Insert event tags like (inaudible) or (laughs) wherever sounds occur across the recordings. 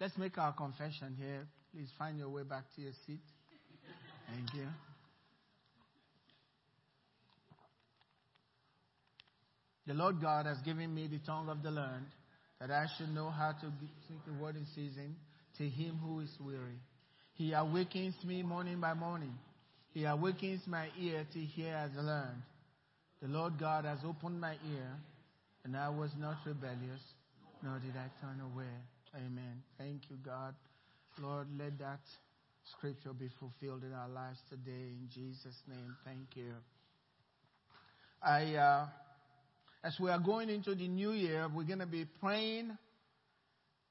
Let's make our confession here. Please find your way back to your seat. Thank you. The Lord God has given me the tongue of the learned, that I should know how to speak the word in season to him who is weary. He awakens me morning by morning. He awakens my ear to hear as I learned. The Lord God has opened my ear, and I was not rebellious, nor did I turn away. Amen. Thank you, God. Lord, let that scripture be fulfilled in our lives today. In Jesus' name, thank you. I, uh, as we are going into the new year, we're going to be praying.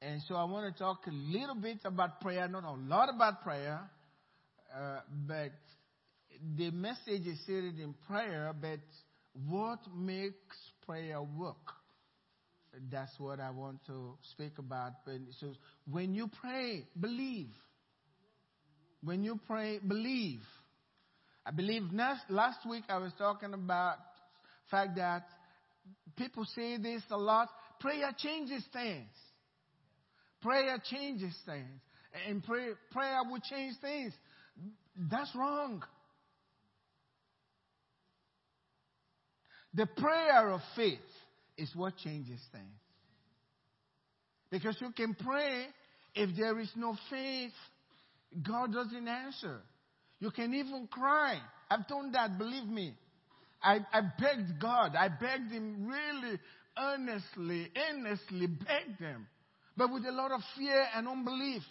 And so I want to talk a little bit about prayer, not a lot about prayer, uh, but the message is seated in prayer, but what makes prayer work? That's what I want to speak about. So when you pray, believe. When you pray, believe. I believe last week I was talking about fact that people say this a lot. Prayer changes things. Prayer changes things. And pray, prayer will change things. That's wrong. The prayer of faith is what changes things. Because you can pray if there is no faith, God doesn't answer. You can even cry. I've done that, believe me. I, I begged God. I begged Him really earnestly, earnestly begged Him. But with a lot of fear and unbelief.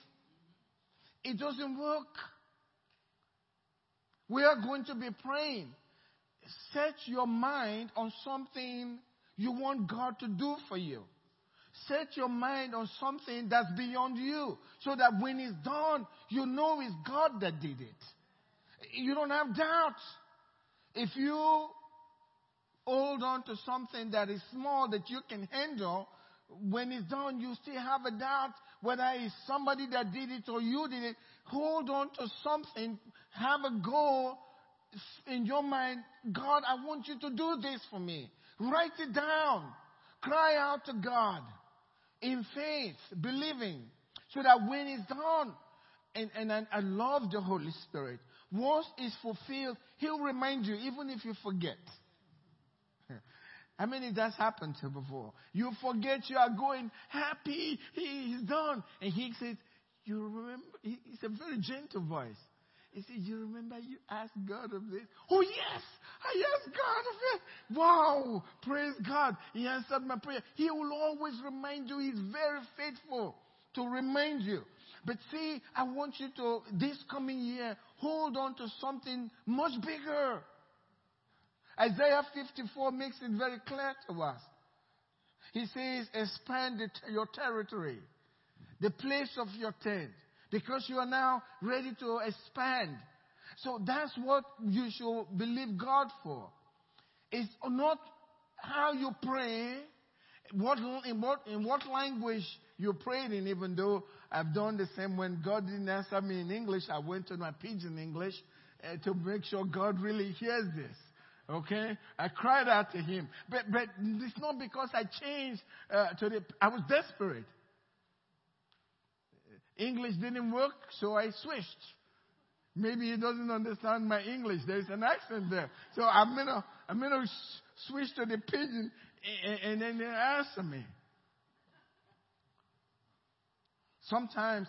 It doesn't work. We are going to be praying. Set your mind on something you want God to do for you. Set your mind on something that's beyond you so that when it's done, you know it's God that did it. You don't have doubt. If you hold on to something that is small that you can handle, when it's done, you still have a doubt whether it's somebody that did it or you did it. Hold on to something, have a goal in your mind. God, I want you to do this for me. Write it down. Cry out to God in faith, believing, so that when it's done, and, and I, I love the Holy Spirit. Once it's fulfilled, He'll remind you, even if you forget. (laughs) How many that's happened to before? You forget you are going happy, he's done. And he says, You remember? It's a very gentle voice. He said, You remember you asked God of this? Oh, yes, I asked God of it. Wow, praise God. He answered my prayer. He will always remind you, He's very faithful to remind you. But see, I want you to, this coming year, hold on to something much bigger. Isaiah 54 makes it very clear to us. He says, expand your territory, the place of your tent because you are now ready to expand. So that's what you should believe God for. It's not how you pray, what, in, what, in what language you prayed in, even though I've done the same when God didn't answer me in English, I went to my pidgin English uh, to make sure God really hears this. Okay? I cried out to him. But, but it's not because I changed uh, to the, I was desperate. English didn't work, so I switched. Maybe he doesn't understand my English. There's an accent there. So I'm gonna, I'm gonna switch to the pidgin and, and then they answer me. Sometimes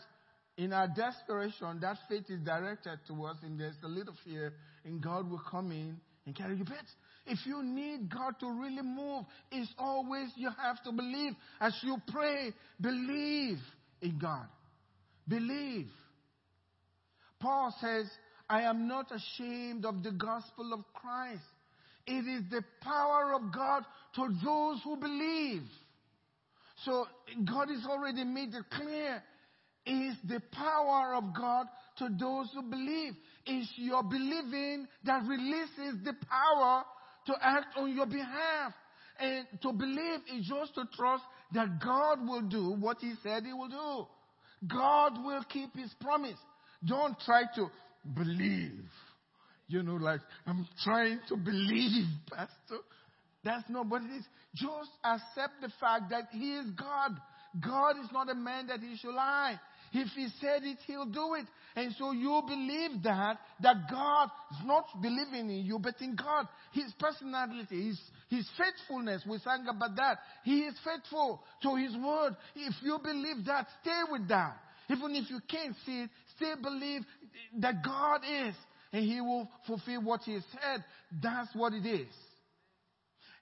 in our desperation, that faith is directed to us and there's a little fear and God will come in and carry you. But if you need God to really move, it's always you have to believe. As you pray, believe in God. Believe. Paul says, I am not ashamed of the gospel of Christ. It is the power of God to those who believe. So God has already made it clear. It is the power of God to those who believe. It's your believing that releases the power to act on your behalf. And to believe is just to trust that God will do what He said He will do. God will keep his promise. Don't try to believe. You know, like, I'm trying to believe, (laughs) Pastor. That's not what it is. Just accept the fact that he is God. God is not a man that he should lie. If he said it, he'll do it. And so you believe that, that God is not believing in you, but in God. His personality, his, his faithfulness. We sang about that. He is faithful to his word. If you believe that, stay with that. Even if you can't see it, still believe that God is. And he will fulfill what he said. That's what it is.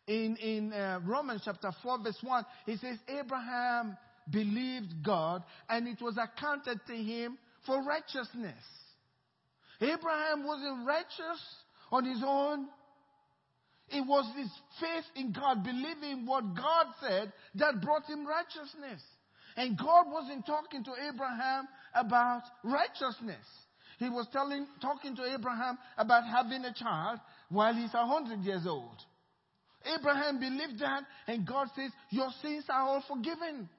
In, in uh, Romans chapter 4 verse 1, it says, Abraham believed God and it was accounted to him for righteousness. Abraham wasn't righteous on his own. It was his faith in God, believing what God said, that brought him righteousness. And God wasn't talking to Abraham about righteousness. He was telling, talking to Abraham about having a child while he's a hundred years old. Abraham believed that, and God says, Your sins are all forgiven.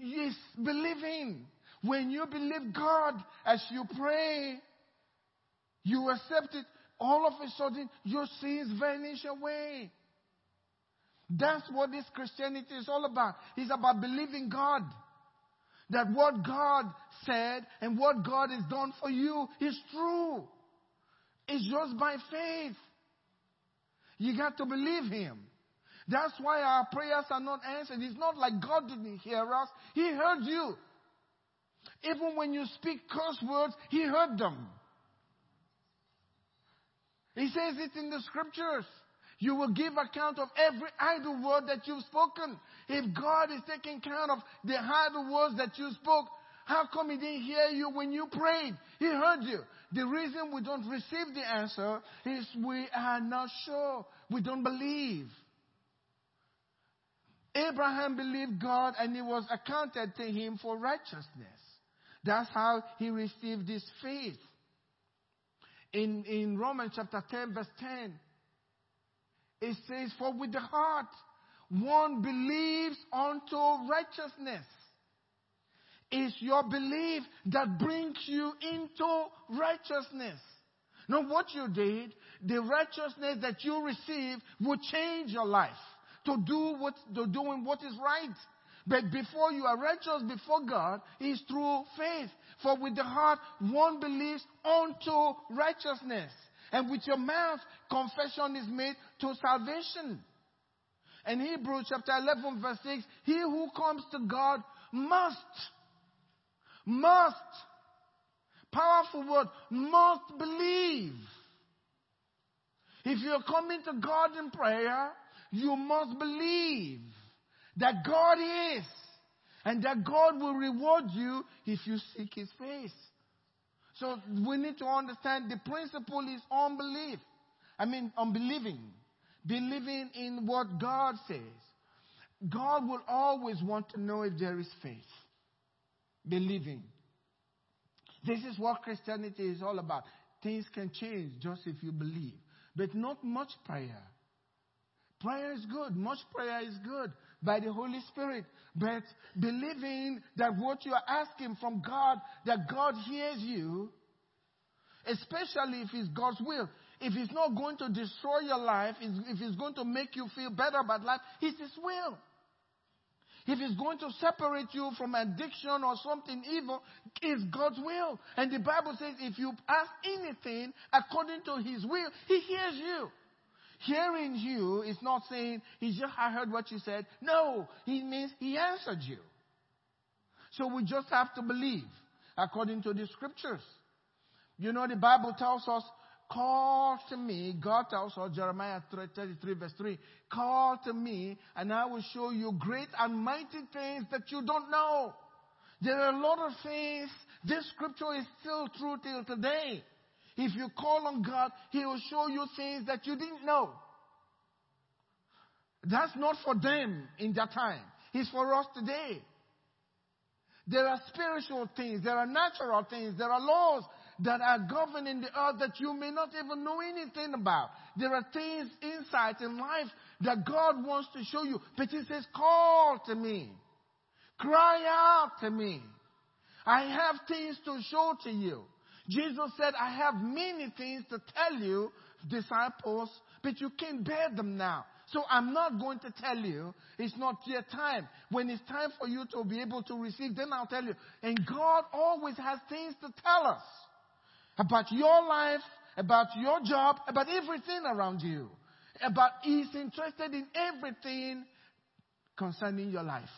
Yes, believing. When you believe God as you pray, you accept it, all of a sudden your sins vanish away. That's what this Christianity is all about. It's about believing God. That what God said and what God has done for you is true. It's just by faith. You got to believe Him. That's why our prayers are not answered. It's not like God didn't hear us. He heard you. Even when you speak curse words, He heard them. He says it in the scriptures. You will give account of every idle word that you've spoken. If God is taking count of the idle words that you spoke, how come He didn't hear you when you prayed? He heard you. The reason we don't receive the answer is we are not sure. We don't believe. Abraham believed God and it was accounted to him for righteousness. That's how he received his faith. In, in Romans chapter 10, verse 10, it says, For with the heart one believes unto righteousness. It's your belief that brings you into righteousness. Now, what you did, the righteousness that you receive will change your life to do what, to doing what is right. But before you are righteous before God is through faith. For with the heart one believes unto righteousness. And with your mouth confession is made to salvation. And Hebrews chapter 11 verse 6, he who comes to God must, must, powerful word, must believe. If you're coming to God in prayer, you must believe that God is and that God will reward you if you seek His face. So we need to understand the principle is unbelief. I mean, unbelieving. Believing in what God says. God will always want to know if there is faith. Believing. This is what Christianity is all about. Things can change just if you believe. But not much prayer. Prayer is good. Much prayer is good by the Holy Spirit. But believing that what you are asking from God, that God hears you, especially if it's God's will. If it's not going to destroy your life, if it's going to make you feel better about life, it's His will. If it's going to separate you from addiction or something evil, it's God's will. And the Bible says if you ask anything according to His will, He hears you. Hearing you is not saying, He just, I heard what you said. No, He means He answered you. So we just have to believe according to the scriptures. You know, the Bible tells us, call to me. God tells us, Jeremiah 33 verse 3, call to me and I will show you great and mighty things that you don't know. There are a lot of things. This scripture is still true till today. If you call on God, He will show you things that you didn't know. That's not for them in that time. It's for us today. There are spiritual things, there are natural things, there are laws that are governing the earth that you may not even know anything about. There are things inside in life that God wants to show you. But He says, call to me. Cry out to me. I have things to show to you. Jesus said, I have many things to tell you, disciples, but you can't bear them now. So I'm not going to tell you it's not your time. When it's time for you to be able to receive, then I'll tell you. And God always has things to tell us about your life, about your job, about everything around you. About He's interested in everything concerning your life.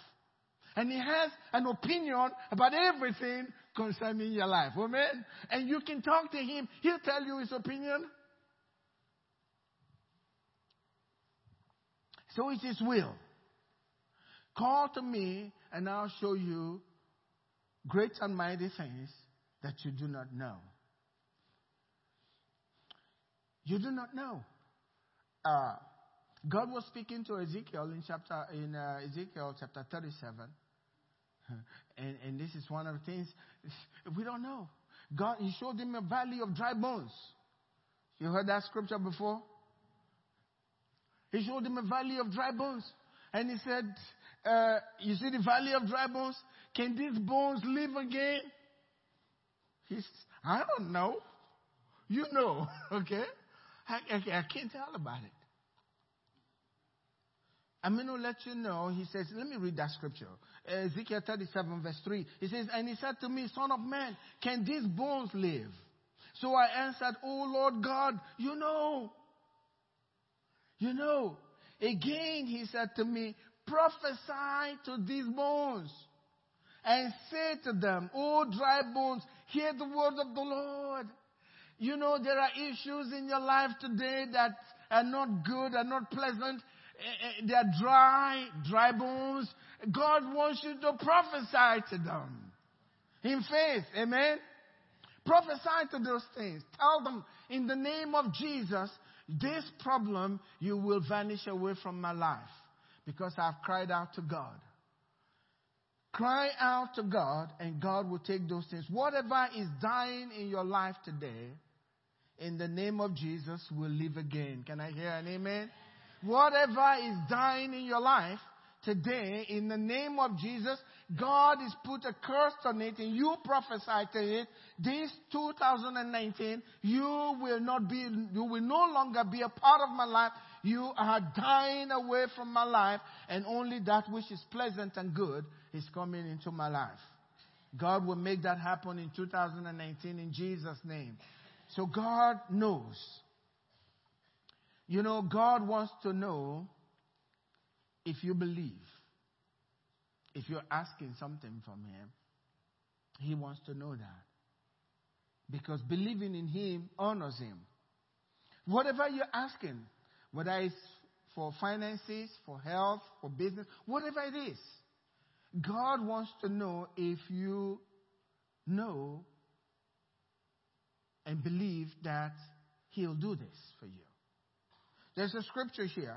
And He has an opinion about everything concerning your life. Amen? And you can talk to Him. He'll tell you His opinion. So it's His will. Call to me and I'll show you great and mighty things that you do not know. You do not know. Uh, God was speaking to Ezekiel in chapter in uh, Ezekiel chapter 37, and and this is one of the things (laughs) we don't know. God, He showed him a valley of dry bones. You heard that scripture before? He showed him a valley of dry bones, and he said, uh, "You see the valley of dry bones? Can these bones live again?" He He's, I don't know. You know, (laughs) okay? I, I, I can't tell about it. I'm going to let you know. He says, let me read that scripture. Ezekiel 37 verse 3. He says, and he said to me, son of man, can these bones live? So I answered, oh Lord God, you know. You know. Again, he said to me, prophesy to these bones and say to them, oh dry bones, hear the word of the Lord. You know, there are issues in your life today that are not good, are not pleasant. Eh, they are dry, dry bones. God wants you to prophesy to them in faith. Amen. Prophesy to those things. Tell them in the name of Jesus, this problem you will vanish away from my life because I've cried out to God. Cry out to God and God will take those things. Whatever is dying in your life today, in the name of Jesus will live again. Can I hear an amen? Whatever is dying in your life today, in the name of Jesus, God has put a curse on it and you prophesy to it. This 2019, you will not be, you will no longer be a part of my life. You are dying away from my life and only that which is pleasant and good is coming into my life. God will make that happen in 2019 in Jesus' name. So God knows. You know, God wants to know if you believe. If you're asking something from Him, He wants to know that. Because believing in Him honors Him. Whatever you're asking, whether it's for finances, for health, for business, whatever it is, God wants to know if you know and believe that He'll do this for you. There's a scripture here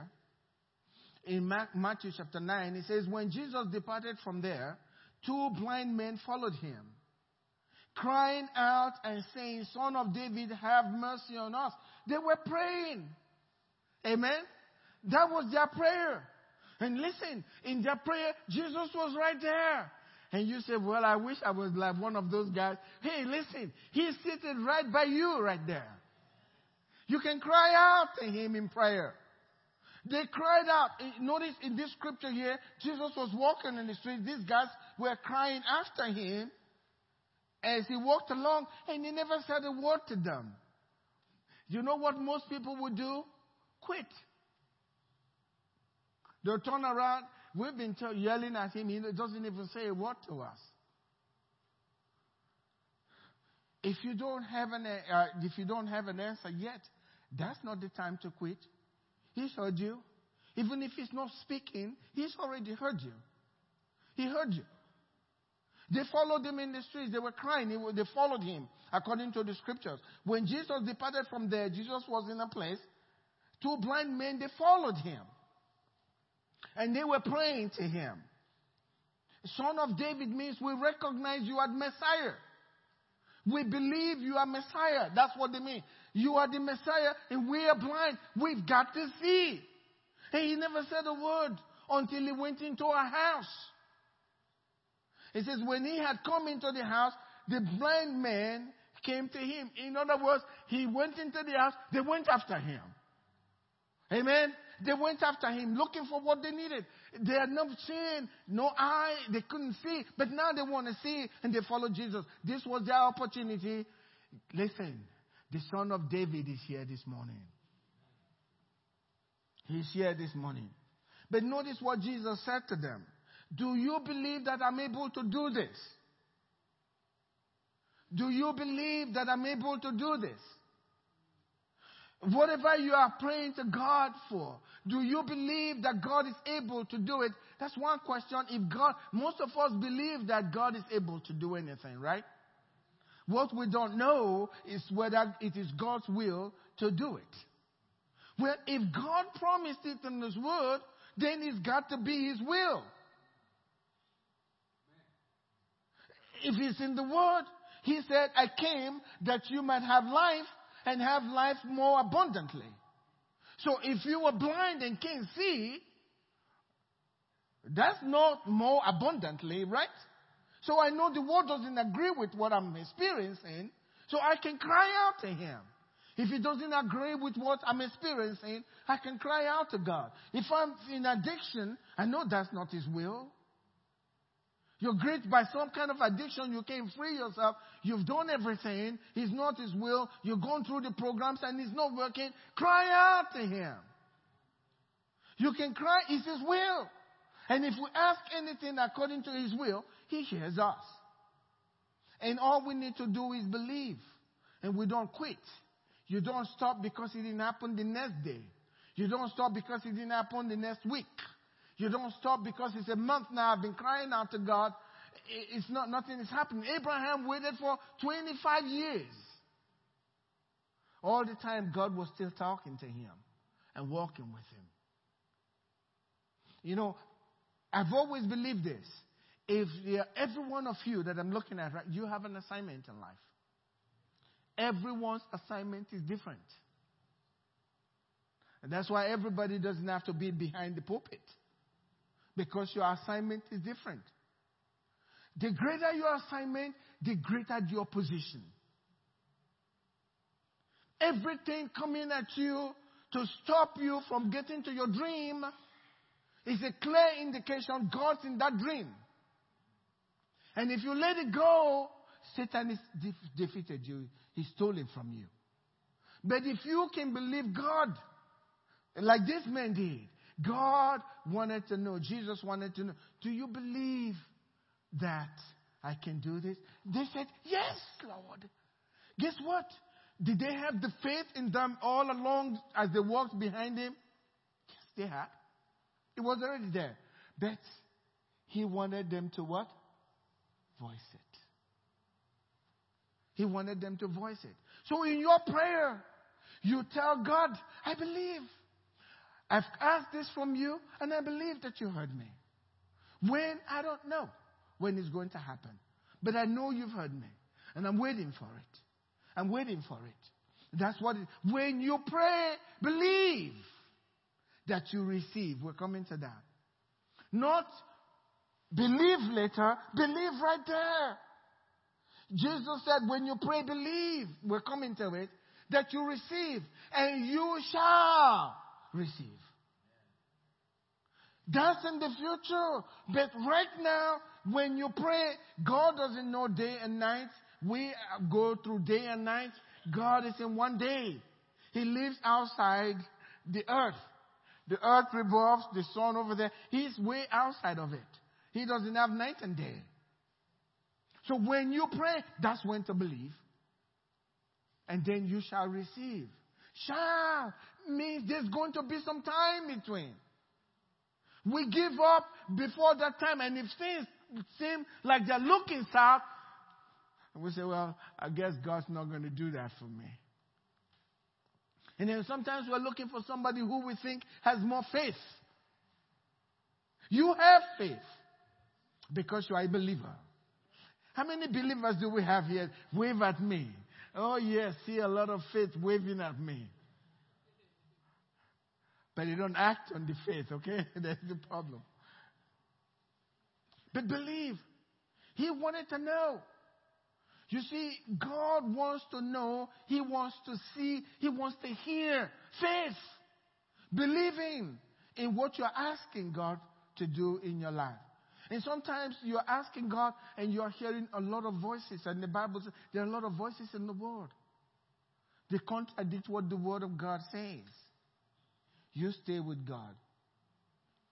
in Matthew chapter 9. It says, When Jesus departed from there, two blind men followed him, crying out and saying, Son of David, have mercy on us. They were praying. Amen. That was their prayer. And listen, in their prayer, Jesus was right there. And you say, Well, I wish I was like one of those guys. Hey, listen, he's sitting right by you right there. You can cry out to him in prayer. They cried out. Notice in this scripture here, Jesus was walking in the street. These guys were crying after him as he walked along, and he never said a word to them. You know what most people would do? Quit. They'll turn around We've been yelling at him. He doesn't even say a word to us. If you don't have an, uh, if you don't have an answer yet, that's not the time to quit. He's heard you. Even if he's not speaking, he's already heard you. He heard you. They followed him in the streets. They were crying. They followed him according to the scriptures. When Jesus departed from there, Jesus was in a place. Two blind men, they followed him. And they were praying to him. Son of David means we recognize you as Messiah. We believe you are Messiah. That's what they mean. You are the Messiah and we are blind. We've got to see. And he never said a word until he went into a house. He says, when he had come into the house, the blind man came to him. In other words, he went into the house, they went after him. Amen. They went after him looking for what they needed. They had no seen, no eye, they couldn't see, but now they want to see and they follow Jesus. This was their opportunity. Listen, the son of David is here this morning. He's here this morning. But notice what Jesus said to them. Do you believe that I'm able to do this? Do you believe that I'm able to do this? Whatever you are praying to God for, do you believe that God is able to do it? That's one question. If God, most of us believe that God is able to do anything, right? What we don't know is whether it is God's will to do it. Well, if God promised it in His Word, then it's got to be His will. If it's in the Word, He said, I came that you might have life and have life more abundantly. So if you were blind and can't see, that's not more abundantly, right? So I know the world doesn't agree with what I'm experiencing, so I can cry out to him. If he doesn't agree with what I'm experiencing, I can cry out to God. If I'm in addiction, I know that's not his will. You're gripped by some kind of addiction. You can't free yourself. You've done everything. It's not His will. You've gone through the programs and it's not working. Cry out to Him. You can cry. It's His will. And if we ask anything according to His will, He hears us. And all we need to do is believe. And we don't quit. You don't stop because it didn't happen the next day. You don't stop because it didn't happen the next week. You don't stop because it's a month now. I've been crying out to God. It's not, nothing is happening. Abraham waited for 25 years. All the time, God was still talking to him and walking with him. You know, I've always believed this. If every one of you that I'm looking at, right, you have an assignment in life. Everyone's assignment is different. And that's why everybody doesn't have to be behind the pulpit because your assignment is different. The greater your assignment, the greater your position. Everything coming at you to stop you from getting to your dream is a clear indication God's in that dream. And if you let it go, Satan is defeated you. He stole it from you. But if you can believe God, like this man did, God wanted to know, Jesus wanted to know, do you believe that I can do this? They said, Yes, Lord. Guess what? Did they have the faith in them all along as they walked behind him? Yes, they had. It was already there. But he wanted them to what? Voice it. He wanted them to voice it. So in your prayer, you tell God, I believe. I've asked this from you, and I believe that you heard me. When? I don't know when it's going to happen. But I know you've heard me, and I'm waiting for it. I'm waiting for it. That's what it, when you pray, believe that you receive. We're coming to that. Not believe later, believe right there. Jesus said, when you pray, believe. We're coming to it. That you receive, and you shall receive. That's in the future. But right now, when you pray, God doesn't know day and night. We go through day and night. God is in one day. He lives outside the earth. The earth revolves, the sun over there. He's way outside of it. He doesn't have night and day. So when you pray, that's when to believe. And then you shall receive. Shall means there's going to be some time between. We give up before that time, and if things seem like they're looking south, we say, Well, I guess God's not going to do that for me. And then sometimes we're looking for somebody who we think has more faith. You have faith because you are a believer. How many believers do we have here? Wave at me. Oh, yes, see a lot of faith waving at me. But you don't act on the faith, okay? (laughs) That's the problem. But believe. He wanted to know. You see, God wants to know, He wants to see, He wants to hear faith. Believing in what you're asking God to do in your life. And sometimes you're asking God and you're hearing a lot of voices. And the Bible says there are a lot of voices in the world. They contradict what the Word of God says. You stay with God.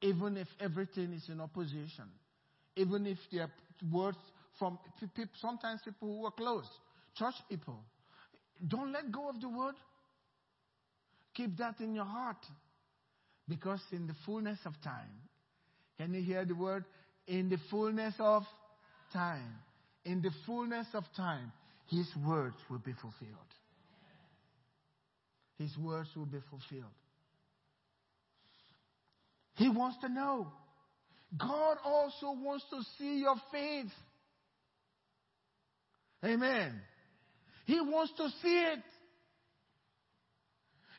Even if everything is in opposition. Even if there are words from sometimes people who are close, church people. Don't let go of the Word. Keep that in your heart. Because in the fullness of time, can you hear the word? In the fullness of time. In the fullness of time, His words will be fulfilled. His words will be fulfilled. He wants to know. God also wants to see your faith. Amen. He wants to see it.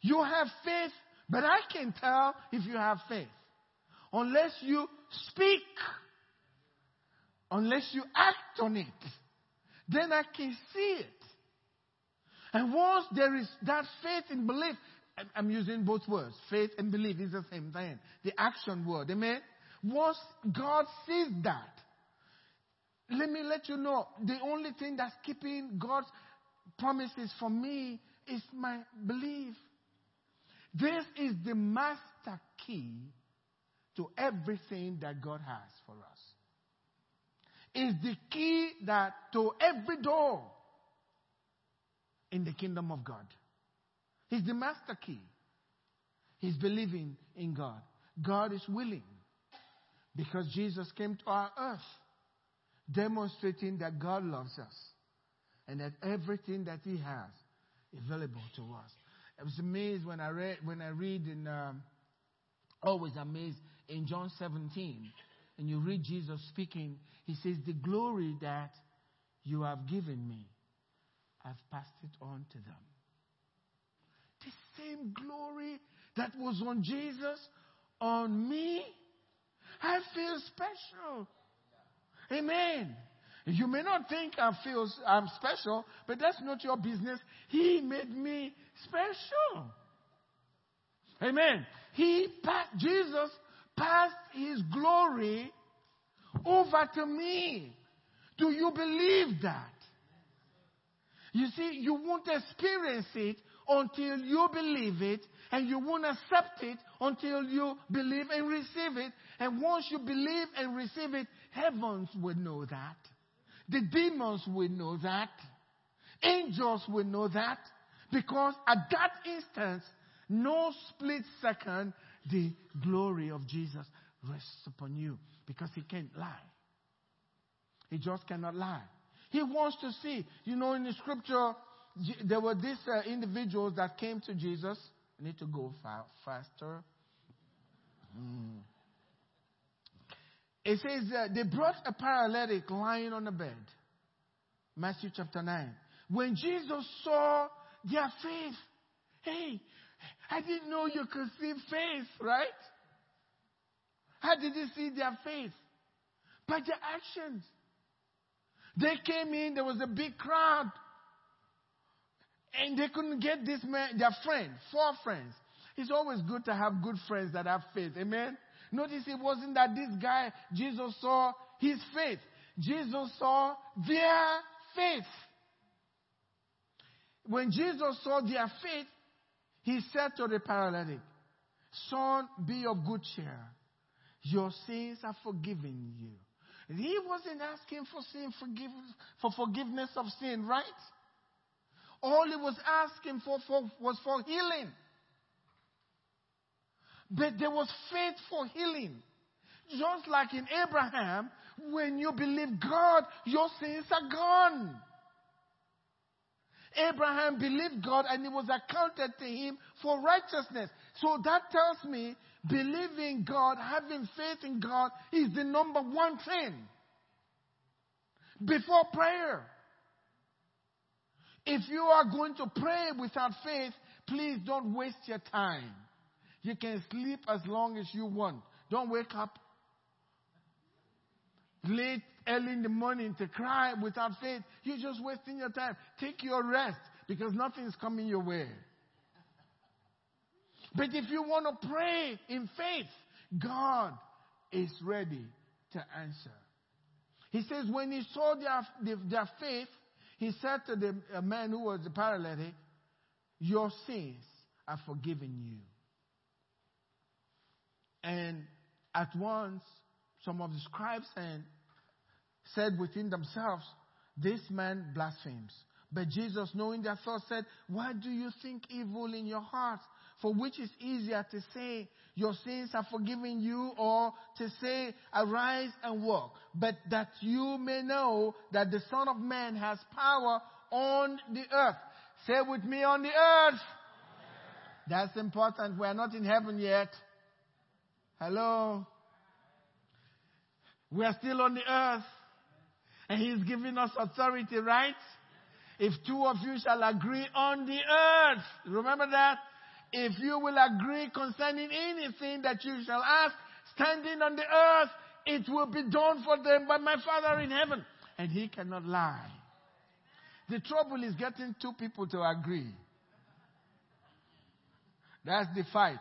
You have faith, but I can tell if you have faith. Unless you speak, unless you act on it, then I can see it. And once there is that faith and belief, I'm using both words. Faith and belief is the same thing. The action word. Amen? Once God sees that, let me let you know the only thing that's keeping God's promises for me is my belief. This is the master key to everything that God has for us. Is the key that to every door in the kingdom of God. He's the master key. He's believing in God. God is willing because Jesus came to our earth demonstrating that God loves us and that everything that He has available to us. I was amazed when I read when I read in um, always amazed in John 17, and you read Jesus speaking. He says, "The glory that you have given me, I've passed it on to them." Same glory that was on Jesus, on me, I feel special. Amen. You may not think I feel I'm special, but that's not your business. He made me special. Amen. He passed, Jesus passed his glory over to me. Do you believe that? You see, you won't experience it until you believe it, and you won't accept it until you believe and receive it. And once you believe and receive it, heavens will know that. The demons will know that. Angels will know that. Because at that instant, no split second, the glory of Jesus rests upon you. Because he can't lie. He just cannot lie. He wants to see. You know, in the scripture, there were these uh, individuals that came to Jesus. I need to go fa- faster. Mm. It says they brought a paralytic lying on a bed. Matthew chapter 9. When Jesus saw their faith, hey, I didn't know you could see faith, right? How did you see their faith? By their actions. They came in, there was a big crowd. And they couldn't get this man, their friend, four friends. It's always good to have good friends that have faith. Amen? Notice it wasn't that this guy, Jesus saw his faith. Jesus saw their faith. When Jesus saw their faith, he said to the paralytic, Son, be of good cheer. Your sins are forgiven you. he wasn't asking for sin forgive, for forgiveness of sin, right? All he was asking for, for was for healing. But there was faith for healing. Just like in Abraham, when you believe God, your sins are gone. Abraham believed God and it was accounted to him for righteousness. So that tells me believing God, having faith in God is the number one thing before prayer. If you are going to pray without faith, please don't waste your time. You can sleep as long as you want. Don't wake up late, early in the morning to cry without faith. You're just wasting your time. Take your rest because nothing is coming your way. But if you want to pray in faith, God is ready to answer. He says, when he saw their, their faith, he said to the man who was the paralytic, Your sins are forgiven you. And at once, some of the scribes and said within themselves, This man blasphemes. But Jesus, knowing their thoughts, said, Why do you think evil in your heart? For which is easier to say, Your sins are forgiven you, or to say, Arise and walk? But that you may know that the Son of Man has power on the earth. Say with me, on the earth. That's important. We're not in heaven yet. Hello? We are still on the earth. And He's giving us authority, right? If two of you shall agree on the earth, remember that? If you will agree concerning anything that you shall ask, standing on the earth, it will be done for them by my Father in heaven. And He cannot lie. The trouble is getting two people to agree. That's the fight.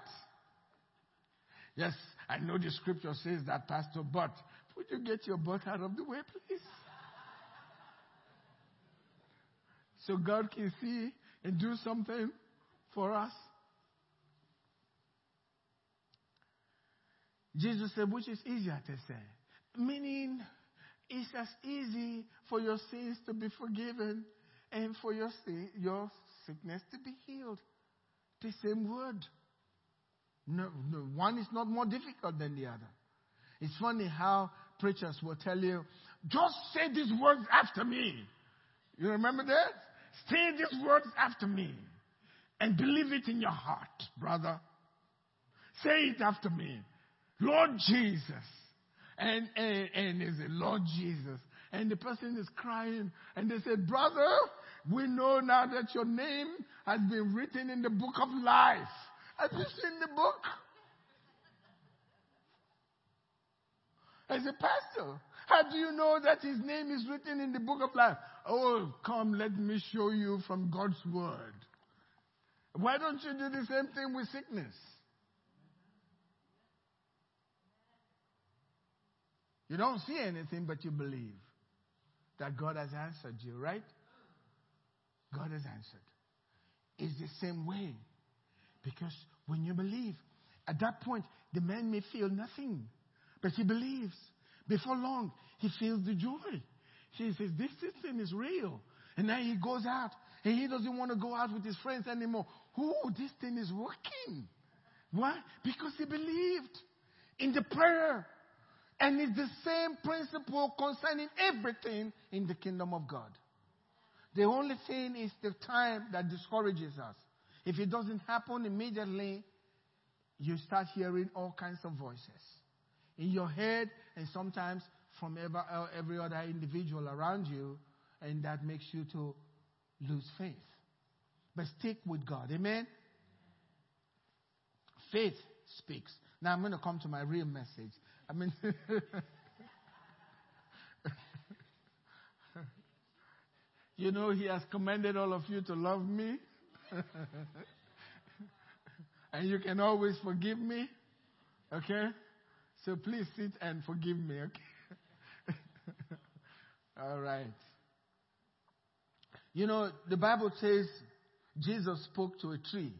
Yes, I know the scripture says that, Pastor, but would you get your butt out of the way, please? So God can see and do something for us. Jesus said, which is easier to say? Meaning, it's as easy for your sins to be forgiven and for your, sin, your sickness to be healed. The same word. No, no, one is not more difficult than the other. It's funny how preachers will tell you, just say these words after me. You remember that? Say these words after me and believe it in your heart, brother. Say it after me. Lord Jesus. And, and, and they say, Lord Jesus. And the person is crying and they said, brother, we know now that your name has been written in the book of life. Have you seen the book? I said, Pastor, how do you know that his name is written in the book of life? Oh, come, let me show you from God's word. Why don't you do the same thing with sickness? You don't see anything, but you believe that God has answered you, right? God has answered. It's the same way. Because when you believe, at that point, the man may feel nothing, but he believes. Before long, he feels the joy. He says, This thing is real. And now he goes out, and he doesn't want to go out with his friends anymore. Oh, this thing is working. Why? Because he believed in the prayer. And it's the same principle concerning everything in the kingdom of God. The only thing is the time that discourages us. If it doesn't happen immediately, you start hearing all kinds of voices in your head and sometimes from every, uh, other individual around you, and that makes you to lose faith. But stick with God. Amen? Faith speaks. Now I'm going to come to my real message. I mean, (laughs) you know, He has commanded all of you to love me. (laughs) and you can always forgive me. Okay? So please sit and forgive me, okay? (laughs) All right. You know, the Bible says Jesus spoke to a tree,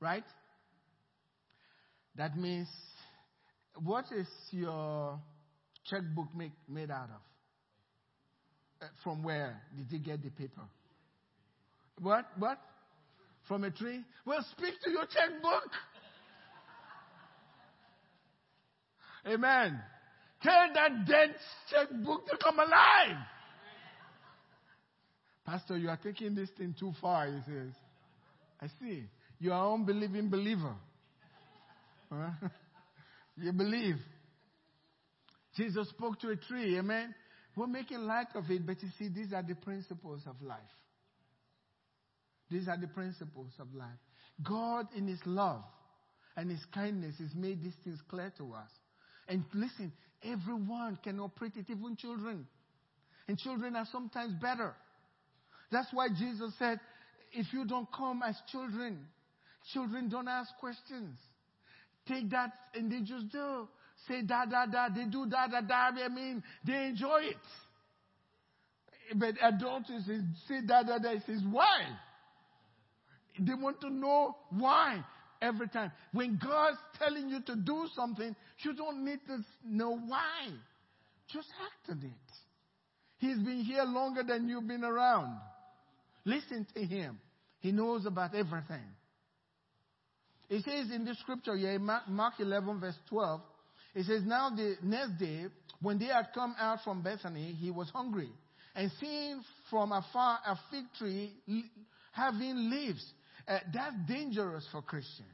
right? That means, what is your checkbook make, made out of? Uh, from where did you get the paper? What? What? From a tree? Well, speak to your checkbook. Amen. Tell that dead checkbook to come alive. Pastor, you are taking this thing too far, he says. I see. You are an unbelieving believer. (laughs) You believe. Jesus spoke to a tree, amen. We're making light of it, but you see, these are the principles of life. These are the principles of life. God, in His love and His kindness, has made these things clear to us. And listen, everyone can operate it, even children. And children are sometimes better. That's why Jesus said, if you don't come as children, Children don't ask questions. Take that and they just do. Say da da da. They do da da da. I mean, they enjoy it. But adults say da da da. It says why? They want to know why every time. When God's telling you to do something, you don't need to know why. Just act on it. He's been here longer than you've been around. Listen to him. He knows about everything. It says in the scripture here, Mark 11, verse 12, it says, Now the next day, when they had come out from Bethany, he was hungry. And seeing from afar a fig tree having leaves, uh, that's dangerous for Christians.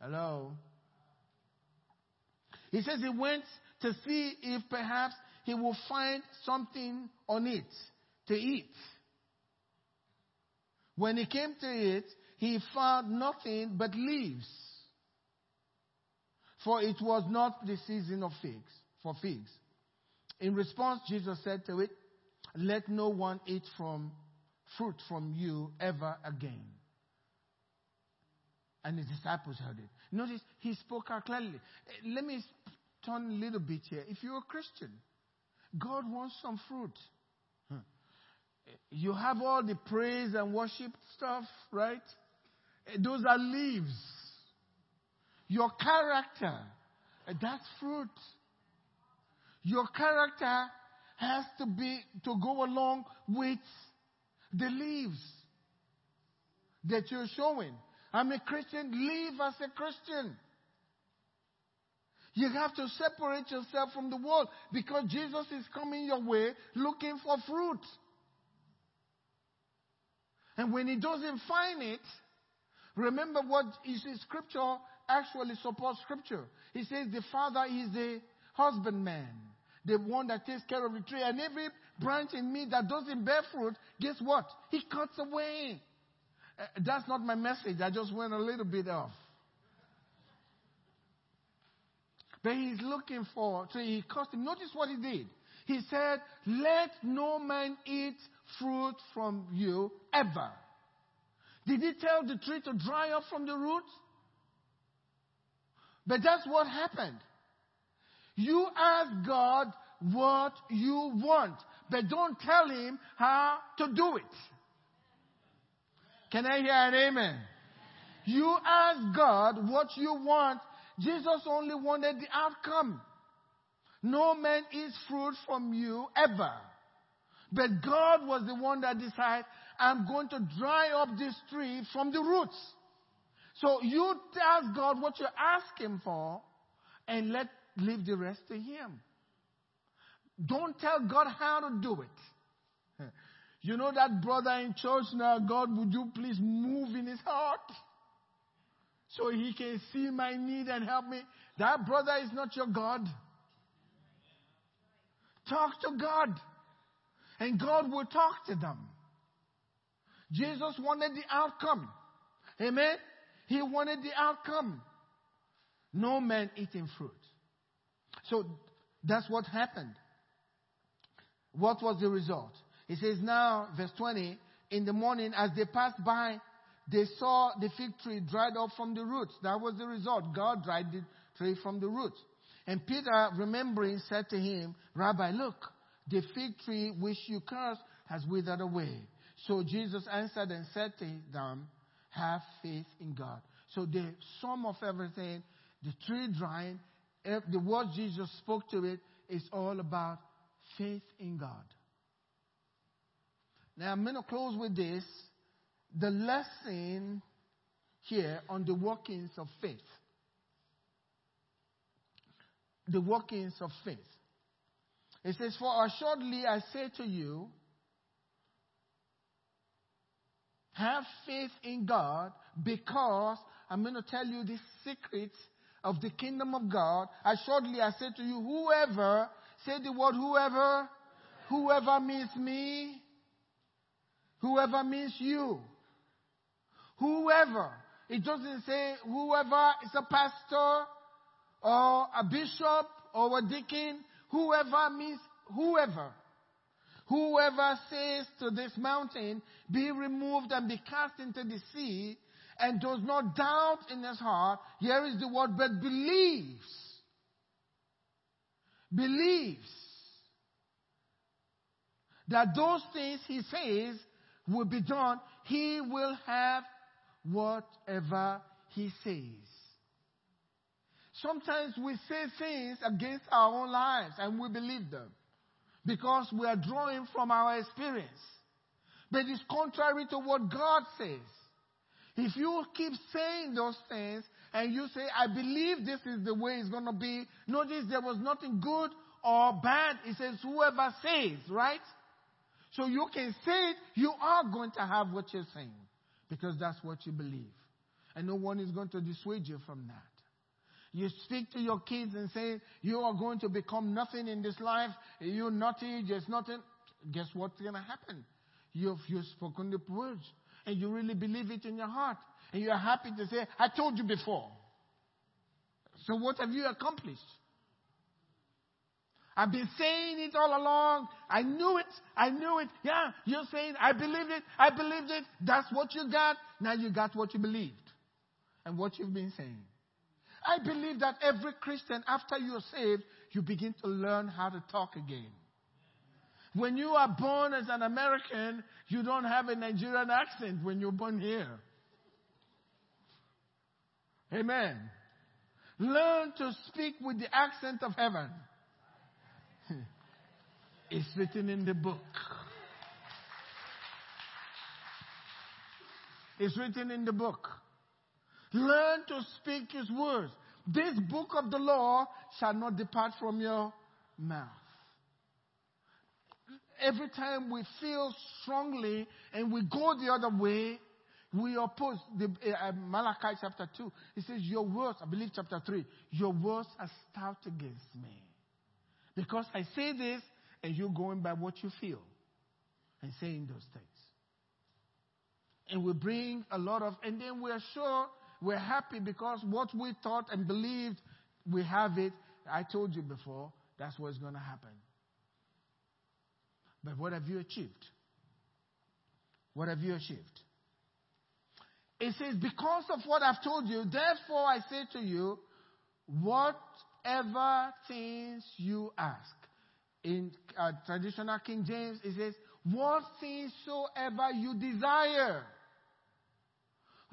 Hello? He says he went to see if perhaps he will find something on it to eat. When he came to it, he found nothing but leaves. For it was not the season of figs, for figs. In response, Jesus said to it, Let no one eat from fruit from you ever again. And the disciples heard it. Notice he spoke out clearly. Let me turn a little bit here. If you're a Christian, God wants some fruit. You have all the praise and worship stuff, right? Eh, those are leaves. Your character, eh, that's fruit. Your character has to be, to go along with the leaves that you're showing. I'm a Christian, live as a Christian. You have to separate yourself from the world because Jesus is coming your way looking for fruit. And when he doesn't find it, remember what is in scripture actually supports scripture. He says the father is the husbandman, the one that takes care of the tree. And every branch in me that doesn't bear fruit, guess what? He cuts away. Uh, that's not my message. I just went a little bit off. But he's looking for, so he cursed him. Notice what he did. He said, Let no man eat fruit from you ever. Did he tell the tree to dry up from the roots? But that's what happened. You ask God what you want, but don't tell him how to do it. Can I hear an amen? You ask God what you want. Jesus only wanted the outcome. No man eats fruit from you ever. But God was the one that decided, I'm going to dry up this tree from the roots. So you ask God what you're asking for and let leave the rest to Him. Don't tell God how to do it. (laughs) You know that brother in church now, God, would you please move in his heart so he can see my need and help me? That brother is not your God. Talk to God and God will talk to them. Jesus wanted the outcome. Amen? He wanted the outcome. No man eating fruit. So that's what happened. What was the result? He says now, verse 20, in the morning as they passed by, they saw the fig tree dried up from the roots. That was the result. God dried the tree from the roots. And Peter, remembering, said to him, Rabbi, look, the fig tree which you cursed has withered away. So Jesus answered and said to them, Have faith in God. So the sum of everything, the tree drying, the word Jesus spoke to it, is all about faith in God. Now I'm going to close with this. The lesson here on the workings of faith. The workings of faith. It says, For assuredly I say to you, have faith in God because I'm going to tell you the secrets of the kingdom of God. Assuredly I say to you, whoever, say the word whoever, whoever means me, whoever means you. Whoever. It doesn't say whoever is a pastor or a bishop or a deacon. Whoever means whoever. Whoever says to this mountain, be removed and be cast into the sea, and does not doubt in his heart, here is the word, but believes. Believes that those things he says will be done, he will have whatever he says. Sometimes we say things against our own lives and we believe them because we are drawing from our experience. But it's contrary to what God says. If you keep saying those things and you say, I believe this is the way it's going to be, notice there was nothing good or bad. It says, whoever says, right? So you can say it, you are going to have what you're saying because that's what you believe. And no one is going to dissuade you from that. You speak to your kids and say, You are going to become nothing in this life. You're naughty, just nothing. Guess what's going to happen? You've, you've spoken the words and you really believe it in your heart. And you're happy to say, I told you before. So what have you accomplished? I've been saying it all along. I knew it. I knew it. Yeah, you're saying, I believed it. I believed it. That's what you got. Now you got what you believed and what you've been saying. I believe that every Christian, after you're saved, you begin to learn how to talk again. When you are born as an American, you don't have a Nigerian accent when you're born here. Amen. Learn to speak with the accent of heaven. (laughs) it's written in the book. It's written in the book. Learn to speak his words. This book of the law shall not depart from your mouth. Every time we feel strongly and we go the other way, we oppose the, uh, Malachi chapter 2. It says, Your words, I believe chapter 3, your words are stout against me. Because I say this and you're going by what you feel and saying those things. And we bring a lot of, and then we're sure we're happy because what we thought and believed, we have it. I told you before, that's what's going to happen. But what have you achieved? What have you achieved? It says, Because of what I've told you, therefore I say to you, whatever things you ask. In uh, traditional King James, it says, What things soever you desire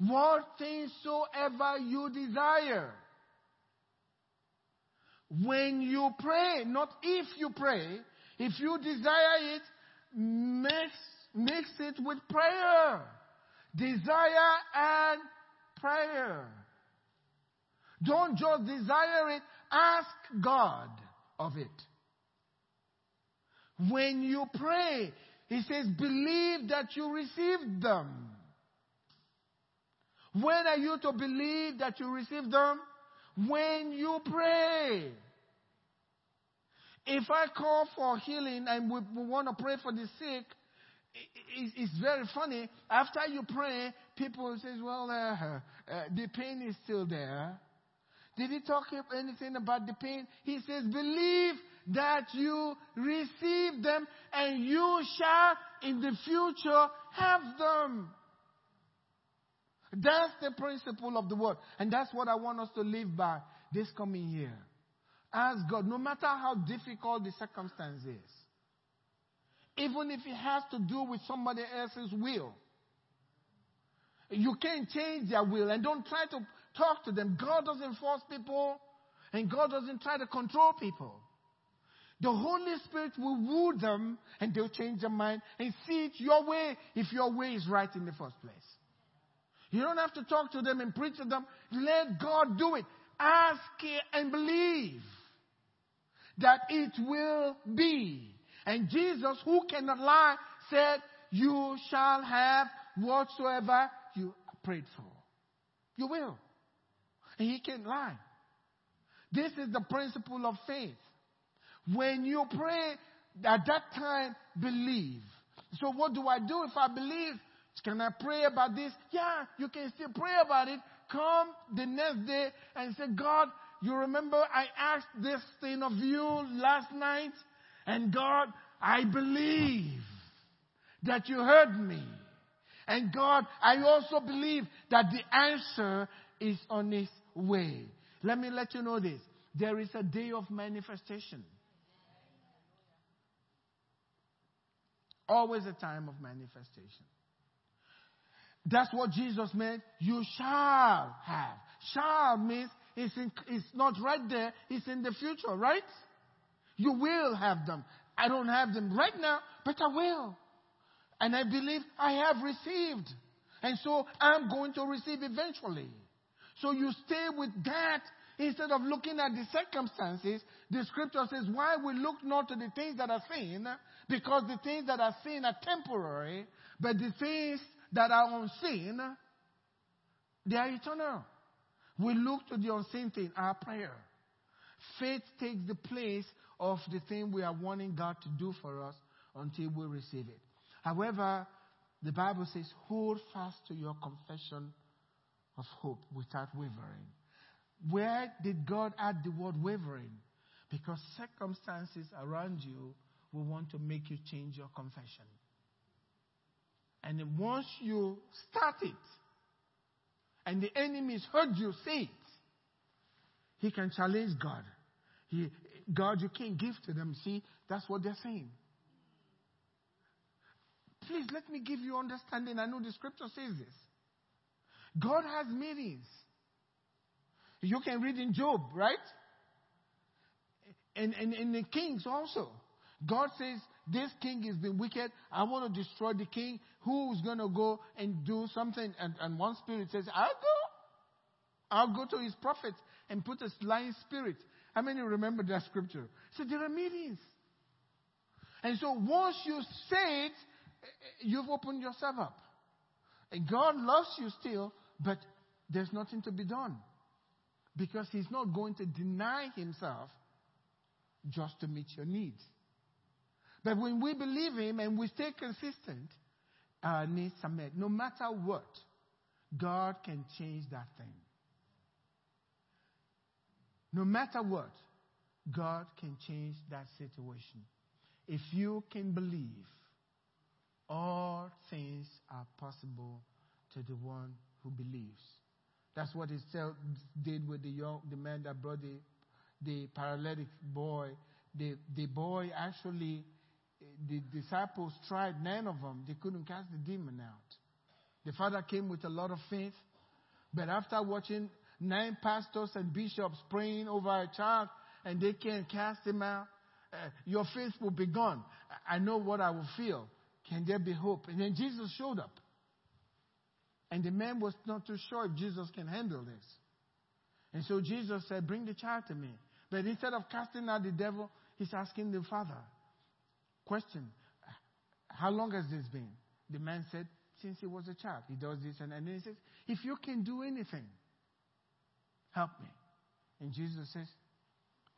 what things soever you desire. When you pray, not if you pray, if you desire it, mix, mix it with prayer. Desire and prayer. Don't just desire it, ask God of it. When you pray, he says, believe that you received them. When are you to believe that you receive them? When you pray. If I call for healing and we, we want to pray for the sick, it, it's very funny. After you pray, people say, well, uh, uh, the pain is still there. Did he talk anything about the pain? He says, believe that you receive them and you shall in the future have them. That's the principle of the word. And that's what I want us to live by this coming year. Ask God, no matter how difficult the circumstance is, even if it has to do with somebody else's will, you can't change their will and don't try to talk to them. God doesn't force people and God doesn't try to control people. The Holy Spirit will woo them and they'll change their mind and see it your way if your way is right in the first place. You don't have to talk to them and preach to them. Let God do it. Ask and believe that it will be. And Jesus, who cannot lie, said, You shall have whatsoever you prayed for. You will. And he can't lie. This is the principle of faith. When you pray, at that time, believe. So what do I do if I believe? Can I pray about this? Yeah, you can still pray about it. Come the next day and say, God, you remember I asked this thing of you last night? And God, I believe that you heard me. And God, I also believe that the answer is on its way. Let me let you know this. There is a day of manifestation. Always a time of manifestation. That's what Jesus meant. You shall have. Shall means it's, in, it's not right there, it's in the future, right? You will have them. I don't have them right now, but I will. And I believe I have received. And so I'm going to receive eventually. So you stay with that instead of looking at the circumstances. The scripture says, Why we look not to the things that are seen, because the things that are seen are temporary, but the things that are unseen, they are eternal. We look to the unseen thing, our prayer. Faith takes the place of the thing we are wanting God to do for us until we receive it. However, the Bible says, hold fast to your confession of hope without wavering. Where did God add the word wavering? Because circumstances around you will want to make you change your confession. And once you start it, and the enemies heard you say it, he can challenge God. He, God, you can't give to them. See, that's what they're saying. Please let me give you understanding. I know the scripture says this. God has meetings. You can read in Job, right? And, and, and the kings also. God says, This king has been wicked. I want to destroy the king. Who's going to go and do something? And, and one spirit says, I'll go. I'll go to his prophet and put a lying spirit. How many remember that scripture? So there are meetings. And so once you say it, you've opened yourself up. And God loves you still, but there's nothing to be done. Because He's not going to deny Himself just to meet your needs. But when we believe Him and we stay consistent, our needs are met. No matter what, God can change that thing. No matter what, God can change that situation. If you can believe, all things are possible to the one who believes. That's what he did with the young, the man that brought the, the paralytic boy. The, the boy actually, the disciples tried, nine of them, they couldn't cast the demon out. The father came with a lot of faith, but after watching nine pastors and bishops praying over a child and they can't cast him out, uh, your faith will be gone. I know what I will feel. Can there be hope? And then Jesus showed up. And the man was not too sure if Jesus can handle this. And so Jesus said, Bring the child to me. But instead of casting out the devil, he's asking the father, Question, how long has this been? The man said, Since he was a child. He does this. And, and then he says, If you can do anything, help me. And Jesus says,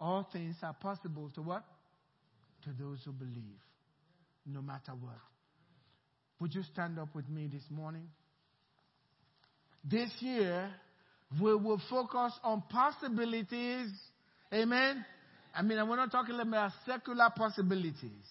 All things are possible to what? To those who believe, no matter what. Would you stand up with me this morning? This year, we will focus on possibilities. Amen. I mean, we're not talking about secular possibilities.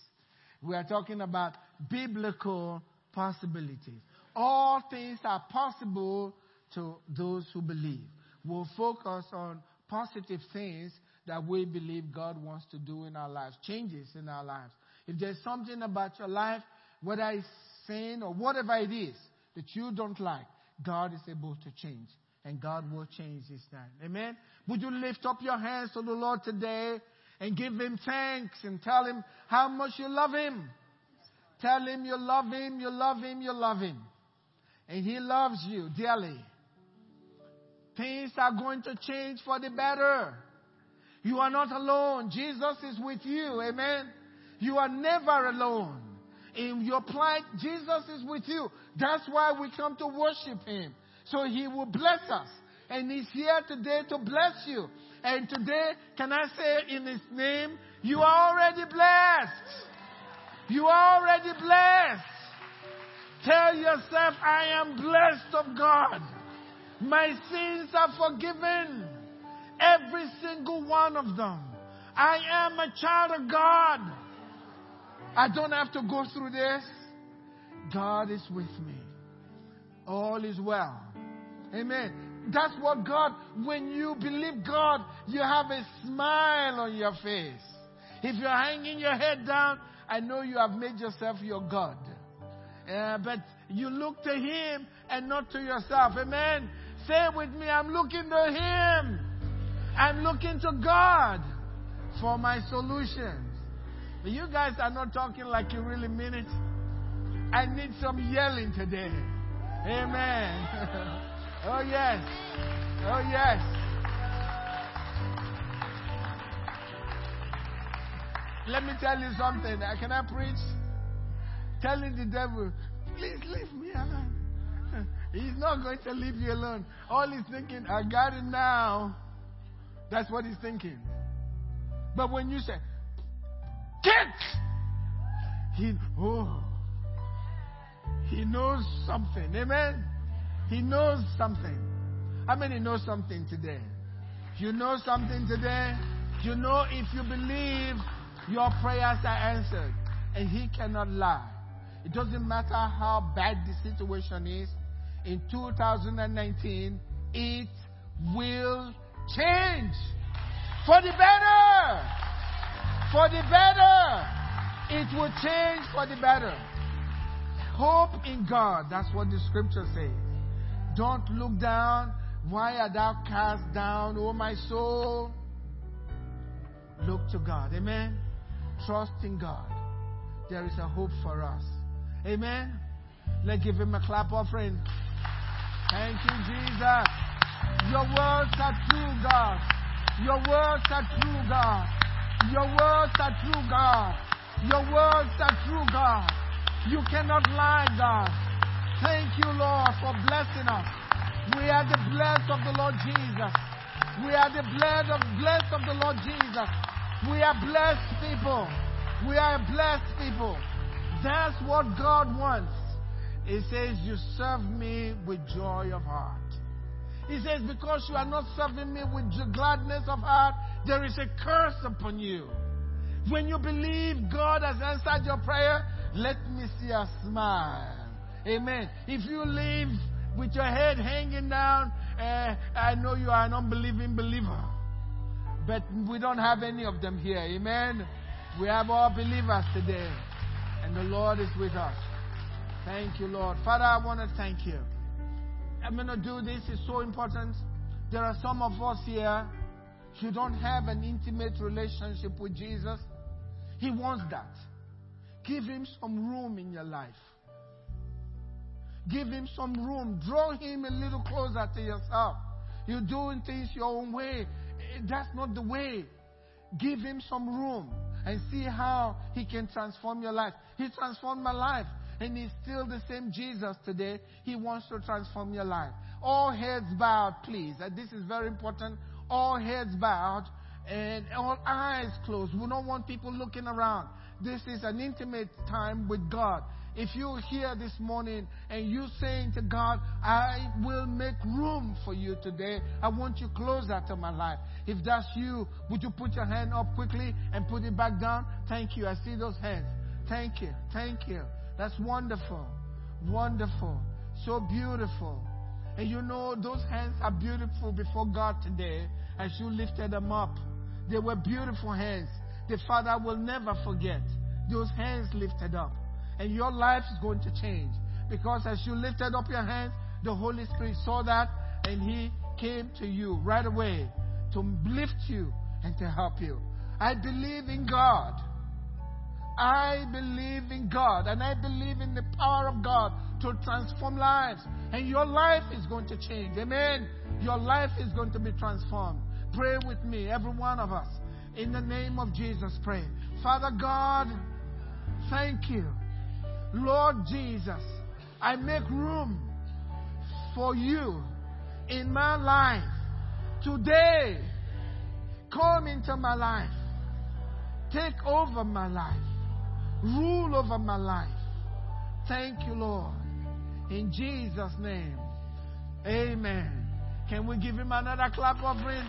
We are talking about biblical possibilities. All things are possible to those who believe. We'll focus on positive things that we believe God wants to do in our lives, changes in our lives. If there's something about your life, whether it's sin or whatever it is that you don't like, God is able to change. And God will change this time. Amen. Would you lift up your hands to the Lord today and give him thanks and tell him how much you love him? Tell him you love him, you love him, you love him. And he loves you dearly. Things are going to change for the better. You are not alone. Jesus is with you. Amen. You are never alone in your plight, Jesus is with you. That's why we come to worship Him. So He will bless us. And He's here today to bless you. And today, can I say in His name, you are already blessed. You are already blessed. Tell yourself, I am blessed of God. My sins are forgiven. Every single one of them. I am a child of God. I don't have to go through this. God is with me. all is well. Amen. That's what God, when you believe God, you have a smile on your face. If you're hanging your head down, I know you have made yourself your God. Uh, but you look to Him and not to yourself. Amen. Say with me, I'm looking to Him. I'm looking to God for my solutions. But you guys are not talking like you really mean it. I need some yelling today. Amen. (laughs) oh, yes. Oh, yes. Let me tell you something. Can I preach? Telling the devil, please leave me alone. (laughs) He's not going to leave you alone. All he's thinking, I got it now. That's what he's thinking. But when you say, get, he, oh, he knows something. Amen? He knows something. How many know something today? You know something today? You know if you believe your prayers are answered. And He cannot lie. It doesn't matter how bad the situation is. In 2019, it will change for the better. For the better. It will change for the better. Hope in God. That's what the scripture says. Don't look down. Why art thou cast down, O my soul? Look to God. Amen. Trust in God. There is a hope for us. Amen. Let's give him a clap offering. Thank you, Jesus. Your words are true, God. Your words are true, God. Your words are true, God. Your words are true, God. You cannot lie, God. Thank you, Lord, for blessing us. We are the blessed of the Lord Jesus. We are the blessed of, blessed of the Lord Jesus. We are blessed people. We are blessed people. That's what God wants. He says, You serve me with joy of heart. He says, Because you are not serving me with gladness of heart, there is a curse upon you. When you believe God has answered your prayer, let me see a smile. Amen. If you live with your head hanging down, uh, I know you are an unbelieving believer. But we don't have any of them here. Amen. We have all believers today. And the Lord is with us. Thank you, Lord. Father, I want to thank you. I'm going to do this. It's so important. There are some of us here, you don't have an intimate relationship with Jesus. He wants that. Give him some room in your life. Give him some room. Draw him a little closer to yourself. You're doing things your own way. Eh, that's not the way. Give him some room and see how he can transform your life. He transformed my life. And he's still the same Jesus today. He wants to transform your life. All heads bowed, please. Uh, this is very important. All heads bowed and all eyes closed. We don't want people looking around. This is an intimate time with God. If you're here this morning and you're saying to God, I will make room for you today, I want you closer to my life. If that's you, would you put your hand up quickly and put it back down? Thank you. I see those hands. Thank you. Thank you. That's wonderful. Wonderful. So beautiful. And you know, those hands are beautiful before God today as you lifted them up. They were beautiful hands the Father will never forget those hands lifted up. And your life is going to change. Because as you lifted up your hands, the Holy Spirit saw that and He came to you right away to lift you and to help you. I believe in God. I believe in God and I believe in the power of God to transform lives. And your life is going to change. Amen. Your life is going to be transformed. Pray with me, every one of us. In the name of Jesus, pray. Father God, thank you. Lord Jesus, I make room for you in my life. Today, come into my life. Take over my life. Rule over my life. Thank you, Lord. In Jesus' name, amen. Can we give him another clap of praise?